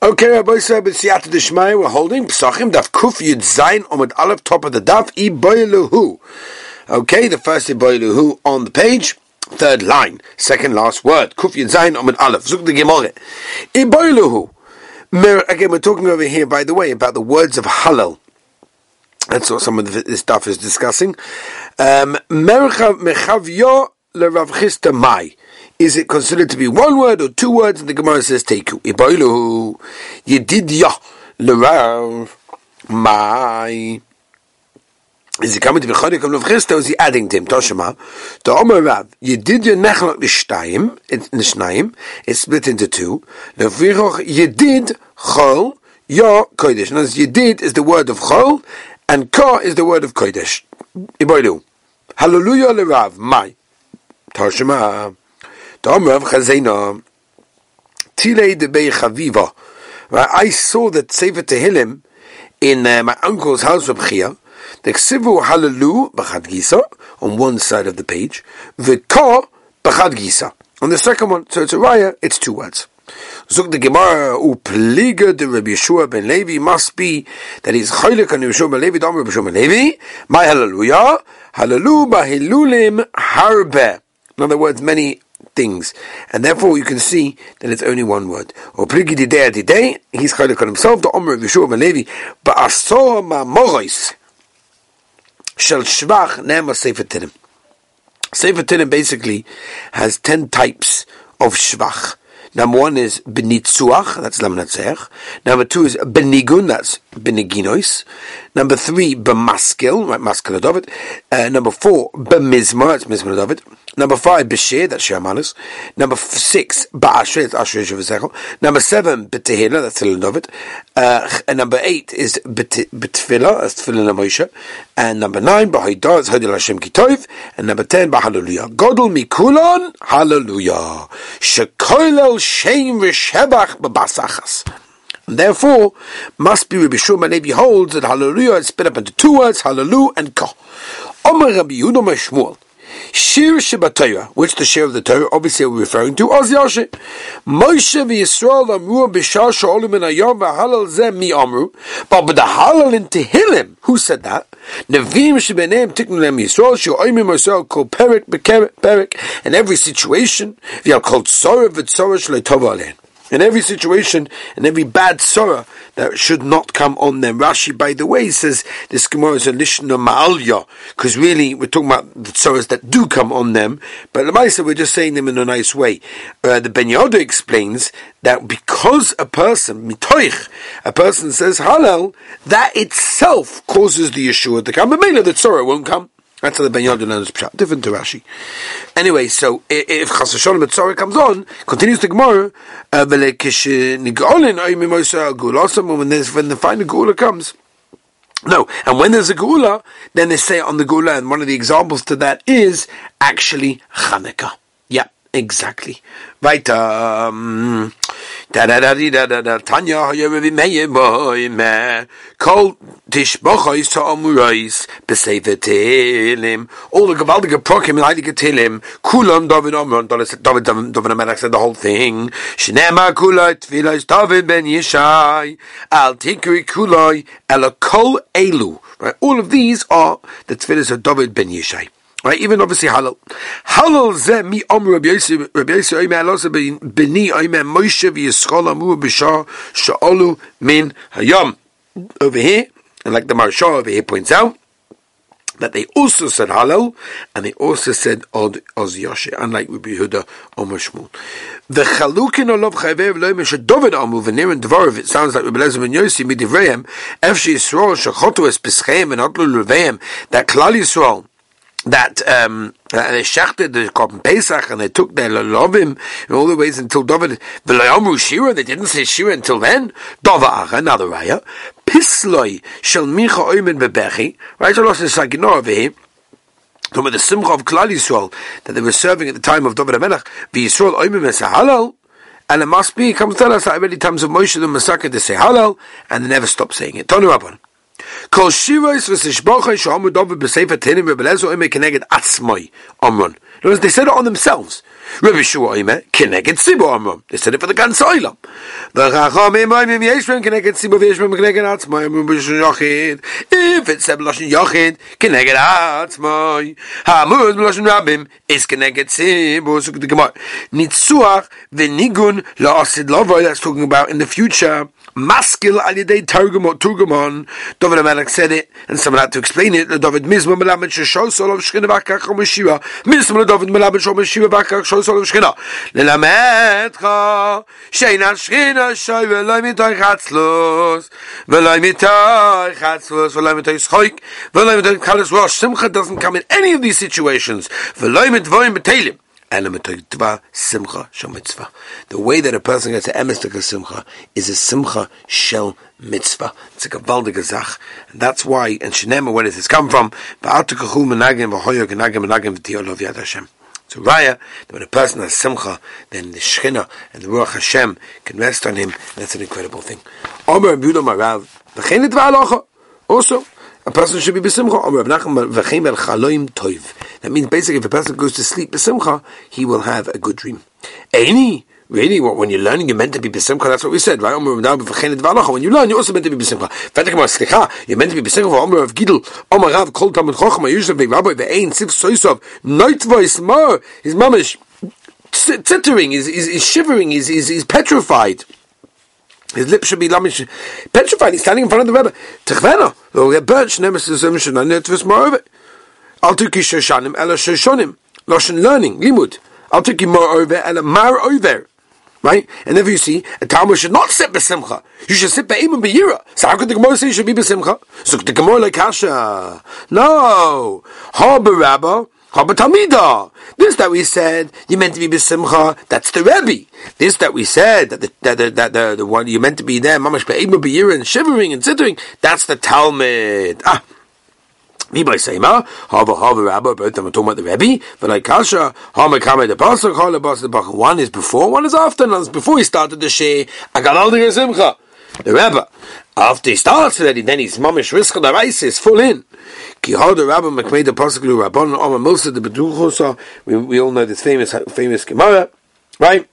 Okay, Rabbi Saab, it's Siyata we're holding Pesachim, Daf Kuf Yud Zayin, Omid Aleph, top of the Daf, Iboiluhu. Okay, the first Iboiluhu on the page, third line, second last word, Kuf Yud Zayin, Omid Aleph, Zuk the Gemore. Iboiluhu. Again, we're talking over here, by the way, about the words of Halal. That's what some of this stuff is discussing. Um, Mechavyo Lerav Chista Mai. Is it considered to be one word or two words? And the Gemara says, Teiku. Iboilu, Yedidya, Lerav, Mai. Is he coming to be Chodik of Levchista or is he adding to him? Toshima. The Omer Rav, Yedidya Nechlok Nishtayim, Nishnayim, it's split into two. Leviroch Yedid Chol, Yo Kodesh. Now, Yedid is the word of Chol, and Ka is the word of Kodesh. Iboilu. Hallelujah Lerav, Mai. Toshima. I saw that Sefer Tehillim in uh, my uncle's house, of Chia, the Ksivu Hallelu B'chad Gisa, on one side of the page, V'ka B'chad Gisa, on the second one. So it's a raya, it's two words. Zuk the Gemara upliga de Rabbi Yeshua ben Levi must be that he's chaylik on Yeshua ben Levi, Rabbi Yeshua ben Levi, my hallelujah, hallelu bahilulim harbe. In other words, many things. And therefore you can see that it's only one word. Or pligi didei didei, he's chaylik on himself, the Omer of Yeshua ben Levi, ba'asor ma'morois, shel shvach nema sefer tinim. Sefer tinim basically has ten types of shvach. Number one is benitzuach, that's lamnatzech. Number two is benigun, that's beniginois. Number three, bemaskil, right, maskil David. Uh, number four, bemizma, that's mizma David. Number five, b'shir, that's shir Number f- six, ba'asher, that's asher shavasechel. Number seven, b'tehila, that's Tehillah David. Uh, and number eight is b'tfila, that's tefillah Moshe. And number nine, b'hoidah, that's hodil Hashem kitov. And number ten, b'hallelujah. Godol mikulon, hallelujah. Shekoilel shem v'shebach b'basachas. And therefore, must be Rabbi Shua Levi holds that hallelujah is split up into two words, hallelujah and ka. Omer Rabbi Yehuda Meshmuel. Shir Shabbatayah, which the share of the Torah, obviously we're referring to Oz Yoshe. Moshe v'Yisrael amru b'shar sha'olim in ayom v'halal zeh mi amru. But with the halal in Tehillim, who said that? Nevim shebeneim tiknu lem Yisrael she'oimim Yisrael kol perik perik. In every situation, v'yal kol tzorah v'tzorah shalei tova alein in every situation, in every bad sorrow that should not come on them. Rashi, by the way, says this Gemara is a lishna ma'alya, because really we're talking about the sorrows that do come on them, but the Maisa, we're just saying them in a nice way. Uh, the Ben Yoda explains that because a person, mitoich, a person says halal, that itself causes the Yeshua to come, but mainly the sorrow won't come. That's the Ben Yodin learns Pshat, different to Rashi. Anyway, so if Chas B'Tzorah comes on, continues the Gemara, uh, when the final Geula comes, no, and when there's a Gula, then they say on the Gula, and one of the examples to that is actually Chanukah. Yeah, exactly. Right, um, da da da da da da. Tanya hayavi meye boy me. Kol tishbochois to amurais besefer telim. All the gewaltige prokim heilige telim. Kulam David Amron David David Amelech said the whole thing. Shnema kulai tfilas David ben Yishai. Al tikri el kol elu. Right all of these are the tfilas of David ben Yishai Right, even obviously halal. Halal ze mi omer Rabbi Yosef, Rabbi Yosef oimer alosa b'ni oimer Moshe v'yischol amu b'shar sha'olu min hayom. Over here, and like the Maharsha over here points out, that they also said halal, and they also said od oz yoshe, unlike Rabbi Yehuda or Shmuel. The chalukin olav chayvev lo yim David amu v'nir and dvarov, it sounds like Rabbi Lezer ben Yossi midivreim, efshi Yisrael shechotu es pescheim and otlu leveim, that Klal Yisrael, that um, they shechted the Korban Pesach and they took their lovim in all the ways until David the v'layamru Shira. They didn't say Shira until then. Davar another raya. Pisloi shel micha oimen bebechi. Right, so lost this saginor over here. Talking about the simcha of Klal Yisrael that they were serving at the time of David HaMelech. V'Yisrael oimen halal. And it must be, comes to tell us that many times of Moshe the Masaka to say halal, and they never stop saying it. Tonu Rabban. Kol shiros v'sishbocha shomu dove b'sefer tenim rebelezo ime keneged atzmoi omron. Notice they said it on themselves. Rabbi Shua Omer, Kineged Sibo Amram. They said it for the Gan Soilam. The Chachamim Oimim Yeshvim Kineged Sibo V'Yeshvim Kineged Atzmai Amram B'Shon Yochid. If it's said B'Lashon Yochid, Kineged Atzmai. Hamuz B'Lashon Rabim is Kineged Sibo. So the Gemara. Nitzuach V'Nigun La'asid Lovoi. That's talking about in the future maskil al yedei targum turgumon. David Amelech said it, and someone had to explain it. David mizma melamed sheshol solov shchina v'akach chom Mizma David melamed shom yeshiva v'akach shol solov shchina. Lelamedcha sheina shchina shoy v'loy mitoy chatzlos v'loy mitoy chatzlos v'loy mitoy schoik v'loy mitoy kalas rosh. Simcha doesn't come in any of these situations. B'telim. The way that a person gets an emes simcha is a simcha shel mitzvah. It's a gavaldige zach. And that's why, and Shenema, where does this come from? So Raya, that when a person has simcha, then the Shechina and the Ruach Hashem can rest on him. That's an incredible thing. Also, a person should be besimcha. That means basically if a person goes to sleep besimcha, he will have a good dream. Any Really, what, when you're learning, you're meant to be besimcha. That's what we said, right? When you learn, you're also meant to be besimcha. You're meant to be besimcha for Omer of Gidel. Omer Rav Kol Talmud Chochma Yusuf Rabbi Ve'ein Sif Soisov Night Voice Mo. His mamish tittering, is is is shivering, is is is petrified. His lips should be lamish, petrified. He's standing in front of the Rebbe. Techvena, he'll get burnt. Nemesis Zemshin, and it was moreover. Al shoshanim, ela shoshonim. Learning, limud. Al tuki moreover, ela mar over. Right? And if you see, a Talmud should not sit besimcha. You should sit be'im and be'yira. So how could the Gemara say you should be besimcha? So the Gemara like kasha. No. Ha barabba. Talmida. This that we said you meant to be besimcha. That's the Rebbe. This that we said that the that the, that the, the one you meant to be there, mamash be'ira and shivering and sittering. That's the Talmud. Ah. Me by Seima, Hava Hava Rabba, both of them are talking about the Rebbe, but like Kasha, Hama Kame the Pasuk, Hala Bas the Bach, one is before, one is after, and that's before he started the Shea, Agalal the Simcha. The Rebbe, after he starts already, then he's mamish risk the rice is full in. Ki the Rabba Makmei the Pasuk Lu Rabban, Oma of the Beduchosa, we all know this famous, famous Gemara, right?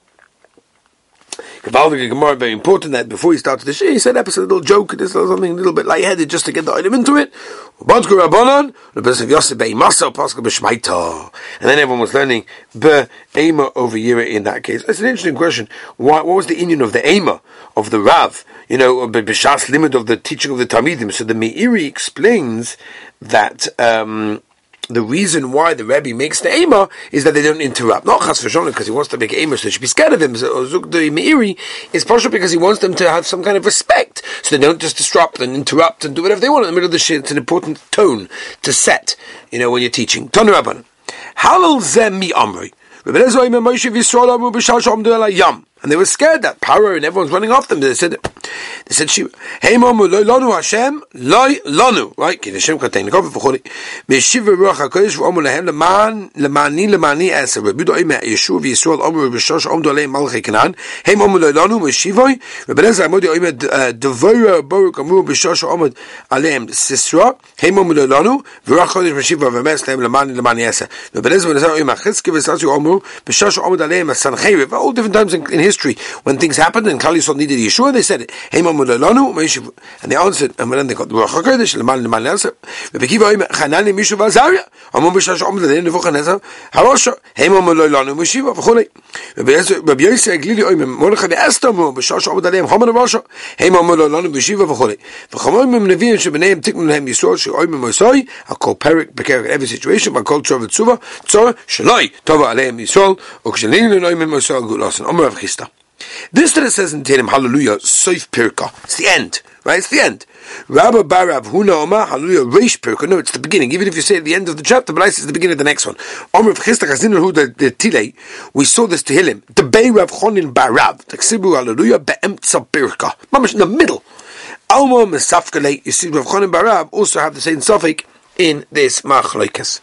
Gavaldic Gemara, very important that before he started the shir, he said episode a little joke, this something a little bit lightheaded just to get the item into it. And then everyone was learning Be'ema over Yira in that case. It's an interesting question. Why, what was the union of the Ema, of the Rav, you know, B'Shas limit of the teaching of the Talmidim? So the Meiri explains that, um, the reason why the Rebbe makes the Ema is that they don't interrupt. Not Chas V'Shona because he wants to make Ema, so they should be scared of him. So the Meiri is partially because he wants them to have some kind of respect, so they don't just disrupt and interrupt and do whatever they want in the middle of the shit. It's an important tone to set, you know, when you're teaching. Ton Rabban. Halal zem mi amri. Rebbe Lezo Moshe V'Yisrael Amru B'Shal Shom Yam and they were scared that power and everyone's running off them. They said, they said, she "Hey, mamu loy lanu Hashem loy lanu." Right? Ki Hashem katein lekov v'choli. Meshiv ruach hakodesh v'omu lehem leman lemani lemani eser. Rebudo ime Yeshua v'Yisrael omu v'shosh omdo lehem malchei Canaan. Hey, mamu loy lanu meshivoy. Rebeleza amodi ime uh, devora boruk amu v'shosh omod alehem sisra. Hey, mamu loy lanu v'ruach hakodesh meshiva v'mes lehem lemani lemani eser. Rebeleza v'nezar ime chizki v'satzu omu v'shosh omod alehem sancheriv. All different times in history when things happened and Kali Yisrael needed Yeshua, they said, "Hey, and they answered, and then they got the Ruach Hakodesh, Leman Leman Elsa, Rabbi Kiva Oim Chanani Mishu Vazaria, Amon B'Shash Om Lenin Nebuchadnezzar, Harosha, Hey, Mamu Lolanu Meshiva, V'chulei. Rabbi Yosef Glili Oim Mordechai Esther Mu B'Shash Om Lenin Chomer Rosha, Hey, Mamu Lolanu Meshiva, V'chulei. V'chomoim Neviim Shebeneim Tikmun Lehem Yisrael She Oim Mosoi, call Perik Beker every situation, call Tzor V'Tzuva, Tzor Shaloi Tova Aleim Yisrael, Ukshalin Oim Mosoi Gulasan Omer Rav. This that it says in Tehillim, Hallelujah, Soif Pirka. It's the end, right? It's the end. Rabba Barav Huna Oma, Hallelujah, Reish Pirka. No, it's the beginning. Even if you say at the end of the chapter, but I say it's the beginning of the next one. Omer Chista Chazinu Hu, the Tile, we saw this Tehillim. The Bay Rav Chonin Barav, the Ksibu Hallelujah, Be'emtza Pirka. Mamash in the middle. Alma Mesafkale, you see Rav Chonin Barav also have the same suffix in this machlokes.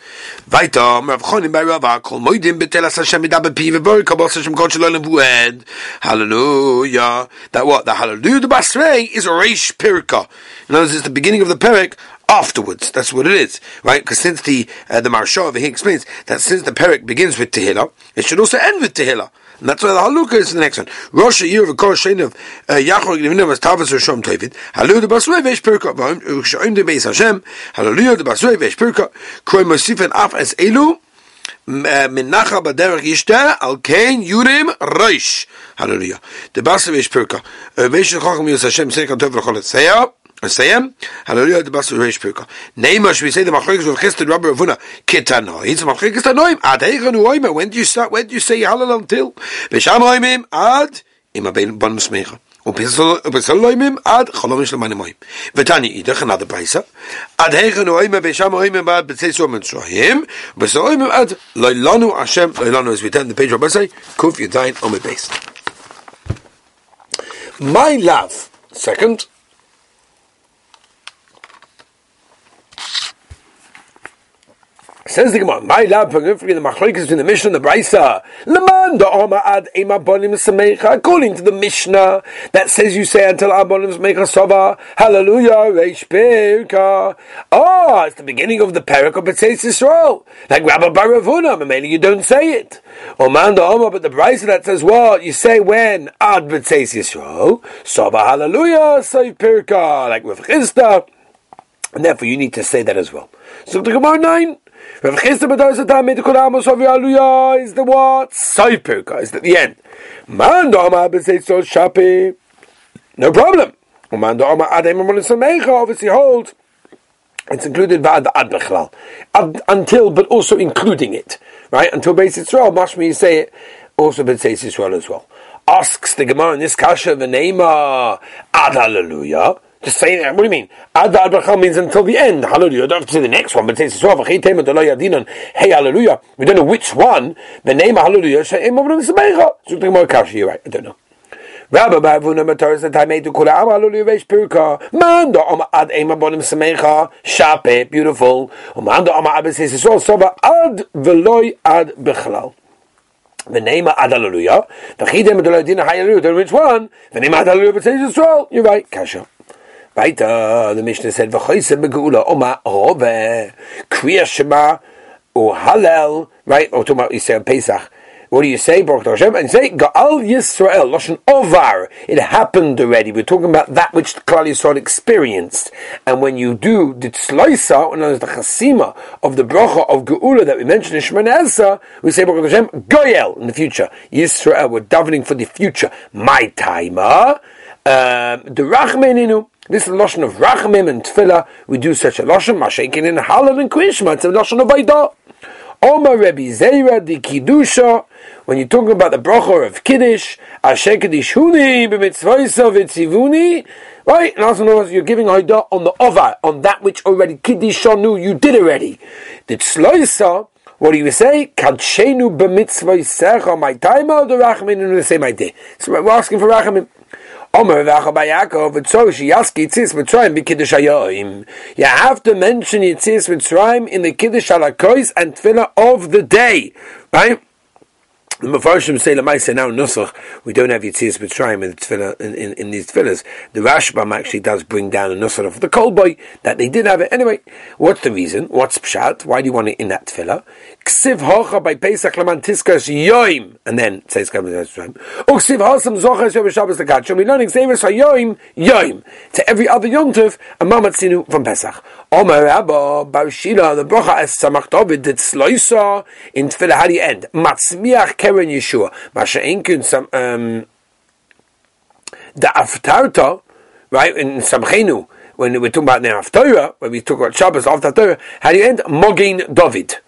Weiter, Rav Chonim by Rava, Kol Moedim betelas Hashem midah bepi v'bori kabos Hashem kol v'ued. Hallelujah. That what? The Hallelujah the Basrei is Reish Pirka. In other words, it's the beginning of the Perik afterwards. That's what it is, right? Because since the uh, the Maharsha over here explains that since the Perik begins with Tehillah, it should also end with Tehillah. That's why the halukah is the next one. Rosh of a yachor as tavas. Halu vesh pirka beis Hashem. Halu vesh pirka mosif af elu menacha uh, baderach yishta al yurim reish. Hallelujah. Vesh pirka uh, vesh chacham Hashem. Sayem, Hallelujah, the Basur Reish Pirka. Neimash, we say the Machlekes of Chesed Rabbi Ravuna, Kitano. It's Machlekes Tanoim. Ad Eichanu Oima. When do you start, when do you say Hallel until? Besham Oimim, Ad, Ima Ben Bon Mesmecha. ובסל loimim ad cholom של מים מים. ותני אידך another brisa ad heichen oime besham oime bad betzei som and shohim besel oime ad loilanu Hashem loilanu as we turn the page of Basai kuf yadayin on my base. My love, second, Says the Gemara, my lab for the machlokes in the Mishnah and the Brisa. Leman ad semecha. According to the Mishnah that says you say until abonim semecha sova. Hallelujah, reish perka. Oh, it's the beginning of the parak of B'tzeis Yisrael. Like Rabbi Baravuna, maybe you don't say it. Oman da Oma, but the Brisa that says what you say when ad B'tzeis Yisrael sova. Hallelujah, say perka. Like with Chisda. And therefore you need to say that as well. So the Gemara 9. Is the what? Soiper, is at the end. Man do Amar shapi. No problem. Obviously hold. It's included ba'ad ad. Until, but also including it. Right? Until Beis Yisrael, mashmi say it, also Beis Yisrael as well. Asks the Gemara in this kasha, the name uh, ad hallelujah. Just saying that. What do you mean? Ad Abraham means until the end. Hallelujah. You don't have to say the next one, but it says Hey Hallelujah. We don't know which one. The name Hallelujah. You're right. I don't know. Rabbi Bavuna Matar said I made to Kula Am Hallelujah Vesh Pirka. Mando Am Ad Ema Bonim Semecha Shape beautiful. Mando Am Ab says so Sova Ad Veloy Ad Bechlal. The name of Ad Hallelujah. The Chidem Adoladina Hallelujah. Which one? The name of Ad Hallelujah. Says Yisrael. You're right. Kasha. Weiter, the Mishnah said, "V'choyse begeula oma kriya shema or halal." Right? Or talking about Pesach. What do you say, Baruch Hashem? And say, Gaal Yisrael, Lashon Ovar. It happened already. We're talking about that which Klal Yisrael experienced. And when you do the Tzloisa, when there's the Chasima of the Bracha of Geula that we mentioned in Shemana we say, Baruch Hashem, Goyel in the future. Yisrael, we're davening for the future. My timer, um, the Rachmeninu. This Lashon of Rachamim and Tefillah. We do such a Lashon, Mashakin in Halal and Krishma. It's a Lashon of Vaidah. Oma Rebbe Zeira di Kiddusha, when you're talking about the bracha of Kiddush, Asher Kiddishuni b'mitzvoisa v'tzivuni, right? And also you're giving Haidah on the Ova, on that which already Kiddishonu, you did already. The Tzloisa, what do you say? Kadshenu b'mitzvoisecha, my time, or the Rachamim, and the same idea. So we're asking for Rachamim. Yitzis. You have to mention yitzis Mitzrayim in the kiddush halakois and tefillah of the day, right? The Mepharshim say now Nusach. We don't have Yitzias Mitzrayim in, tefillah, in, in, in these tefillahs. The Rashbam actually does bring down a Nusach of the Kolboy that they did have it. Anyway, what's the reason? What's Pshat? Why do you want it in that tefillah? Ksiv hocha by Pesach laman tiskas yoim, and then says. Uksiv hosam zochas yom Shabbos lekatshom. We're learning Xavier yoim yoim to every other yontiv a mamatzinu from Pesach. Omer Abba Barshila the bracha as Samach David did Sloisa in Tefillah. How do you end? Matzmiach Keren Yeshua. Masha Inkun some um, the Aftarta, right in Samchenu when we're talking about the Haftarah, when we talk about Shabbos after Haftarah, how do you end? Mogin David.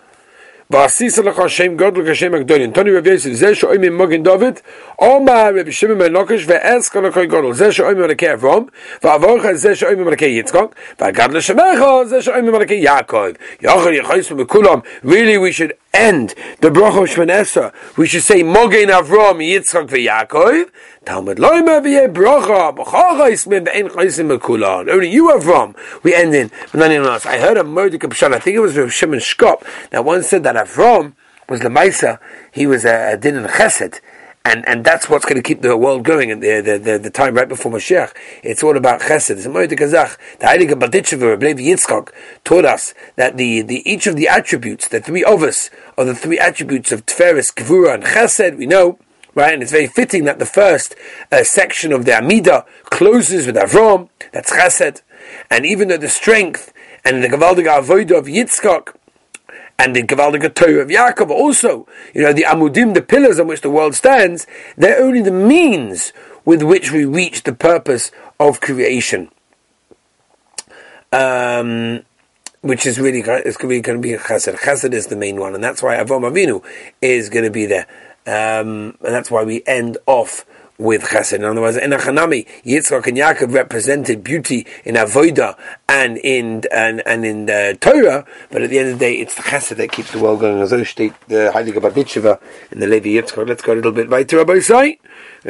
ועשית לך השם גודל כשם הגדולים. תוני רבי יוסף, זה שאומרים מוגן דוד, אומר רבי שמעון בן לוקש, ועז כל הכוי גודל. זה שאומרים מלכי אברום, ועבורך זה שאומרים מלכי יצחוק, והגד לשמך זה שאומרים מלכי יעקב. יוכל יחייסו בכולם, really we should end the bracha Shmanesra, we should say Mogen Avram Yitzchak v'Yaakov. Talmud loyma v'yeh bracha b'chachos min v'ein chaysim mekulan. Only you Avram. We end in not anyone else. I heard a Mordecai Pshat. I think it was Rav Shimon Shkop that once said that Avram was the Maisa. He was a, a din and chesed and and that's what's going to keep the world going in the, the, the, the time right before Mashiach. It's all about chesed. It's a Kazach. The Heilige Barditchever, Rebbe Yitzchak, taught us that the, the each of the attributes, the three of us, are the three attributes of Tferes, Gvura, and Chesed. We know, right? And it's very fitting that the first uh, section of the Amida closes with Avram. That's Chesed, and even though the strength and the Gavaldige Avodah of Yitzchak and the Gavaldige Torah of Yaakov also, you know, the Amudim, the pillars on which the world stands, they're only the means with which we reach the purpose of creation. Um, which is really it's really going to be chesed. Chesed is the main one, and that's why Avraham Avinu is going to be there, um, and that's why we end off with chesed. In other words, in Achanami, Yitzchak and Yaakov represented beauty in avoda and in and, and in the Torah, but at the end of the day, it's the chesed that keeps the world going. As I state the Heilige Barditcheva in the Levi Yitzchak. Let's go a little bit weiter, Rabbi. We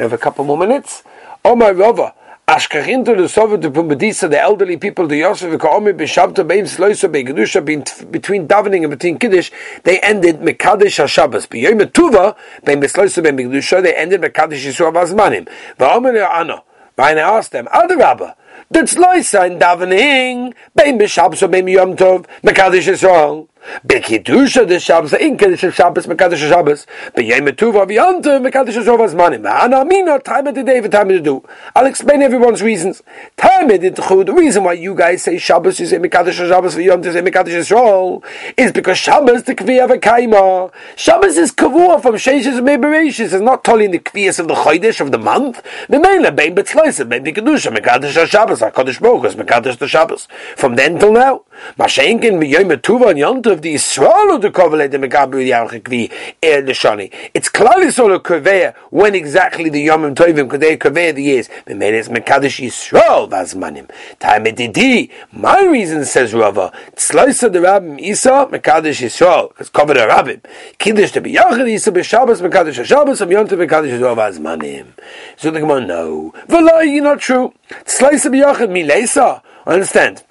have a couple more minutes. Oh my Rava. Ashkachinto the Soviet the Pumbedisa, the elderly people, the Yosef, the Kaomi, Bishabta, Bein Sloisa, Begedusha, between davening and between Kiddush, they ended Mekadesh HaShabbos. B'yom Tuva, Bein Besloisa, Bein Begedusha, they ended Mekadesh Yisrael Vazmanim. V'omer Ano. And I asked them, Adarabba, that's Loisa in davening, Bein Bishabta, Bein Yom Tov, Mekadesh Yisrael. Bekidusha the Shabbos, in Kiddush Shabbos, Mekadosh Shabbos, B'yem Tuva V'yanta, Mekadosh Shabbos Manim. Anamina, time of the day, time of the do. I'll explain everyone's reasons. Time of the the reason why you guys say Shabbos, you say Mekadosh Shabbos, V'yom you say Mekadosh Yisrael, is because Shabbos the Kvi of Kaima. Shabbos is Kavua from Sheishes and Mebereshis, is not telling the Kvias of the Chodesh of the month. The Mela, Bein Betzloisa, Bein Bekidusha, Mekadosh Shabbos, HaKadosh Hu, Mekadosh the Shabbos. From then till now, Mashenkin, B'yom Tuva and Yom of the Yisrael the Kovale the Megabu Yarchikvi Er. It's clearly sort of Koveya when exactly the Yomim Tovim they Koveya the years. Memenes Mekadosh Yisrael Vazmanim. Time Didi. My reason says Rava. Tzloisa the Rabbim Isa Mekadosh Yisrael because the Rabbim. Kiddush to be Yachid Isa b'Shabbos Mekadosh Shabbos Am Yontav Mekadosh Yisrael Vazmanim. So the Gemara no. V'lai, you're not true. Tzloisa b'Yachid Milesa. Understand?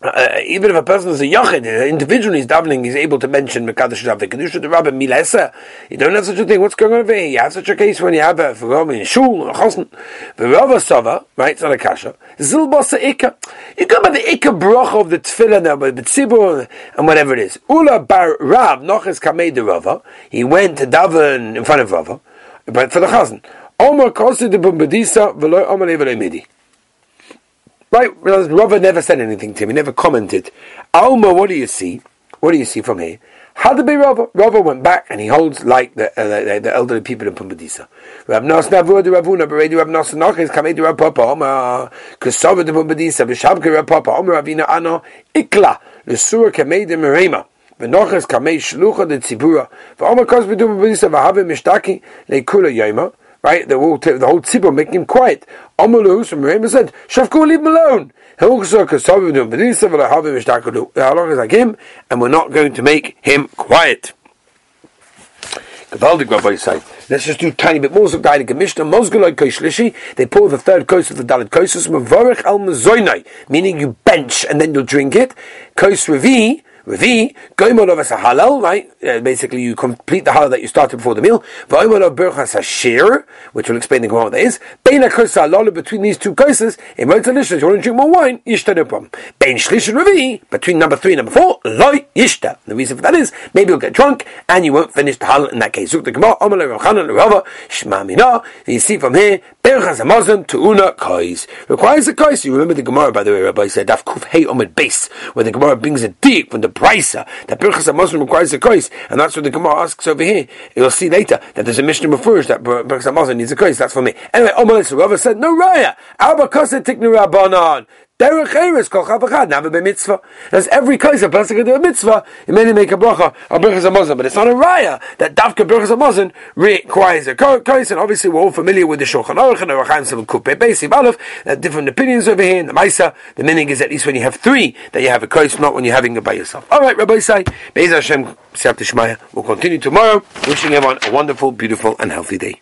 Uh, even if a person is a yachid, an individual is davening, he's able to mention Mekadosh Rav Kedusha the Rabbi Milesa. You don't have such a thing. What's going on over here? You have such a case when you have a for in shul or chosn. The Rav Sava, right? It's not a kasha. Zil Basa Ikka. You go by the Ikka bracha of the tefillah by the tzibur and whatever it is. Ula bar Rav Noches Kamei the Rava. He went to daven in front of Rava, but for the chosn. Omer kosid the bumbedisa v'loy omer midi. Right, Rava never said anything to him. He never commented. Alma, what do you see? What do you see from here? How did be Rava? Rava went back and he holds like the, uh, the, the, elderly people in Pumbedisa. Rav Nas Navur de Ravuna, Beredi Rav Nas Nachis, Kamei Rav Papa, Oma, Kusava de Pumbedisa, Bishabke Rav Papa, Oma Ravina Ano, Ikla, Lesur Kamei de Merema. ונוחס קמי שלוחה דציבורה, ועומר כוס בדו בבדיסה והווה משתקי לכולה יומה, right? The whole, the whole tzibur making him quiet. Amalus from Rambam said, Shavku, leave him alone. Long is like him, and we're not going to make him quiet. Let's just do tiny bit more. So, guiding Mishnah, Mozguloi Koishlishi, they pour the third coast of the Dalit Koisus, Mavorich al Mazoinai, meaning you bench and then you'll drink it. Kois Revi, Revi, Goimon a halal, right? Uh, basically, you complete the halal that you started before the meal. Goimon of Berchas Hashir, which will explain the what that is. Bein HaKosa Halal, between these two courses, in Mot Delicious, you want to drink more wine, Yishta no problem. Bein Shlish and Revi, between number three and number four, loy Yishta. The reason for that is, maybe you'll get drunk, and you won't finish the halal in that case. Zuk the Gemara, Omer Rochanan, Rava, Shma Mina, you see from here, Berchas Hamazon, Tuuna Kois. Requires a Kois. You remember the Gemara, by the way, Rabbi said, Daf Kuf Hey Omid Base, where the Gemara brings a dig from the brisa that Birchas Hamazon requires a kois, and that's what the Gemara asks over here. You'll see later that there's a Mishnah refers that Birchas Hamazon needs a kois. That's for me. Anyway, Omer Rava said no raya. Alba kosa tiknu rabbanon. Derech Eres Kol Chavachad, be mitzvah. That's every case a person can do a mitzvah, it may make a bracha, a bracha Hamazon, but it's not a raya that Davka bracha Hamazon requires a case, and obviously we're all familiar with the Shulchan Aruch and the Rachaim Seven Kupe Beis Aleph, there different opinions over here, in the Maisa, the meaning is at least when you have three, that you have a case, not when you're having it by yourself. Alright, Rabbi Say, Be'ez Hashem, Siyat We'll continue tomorrow, wishing everyone a wonderful, beautiful, and healthy day.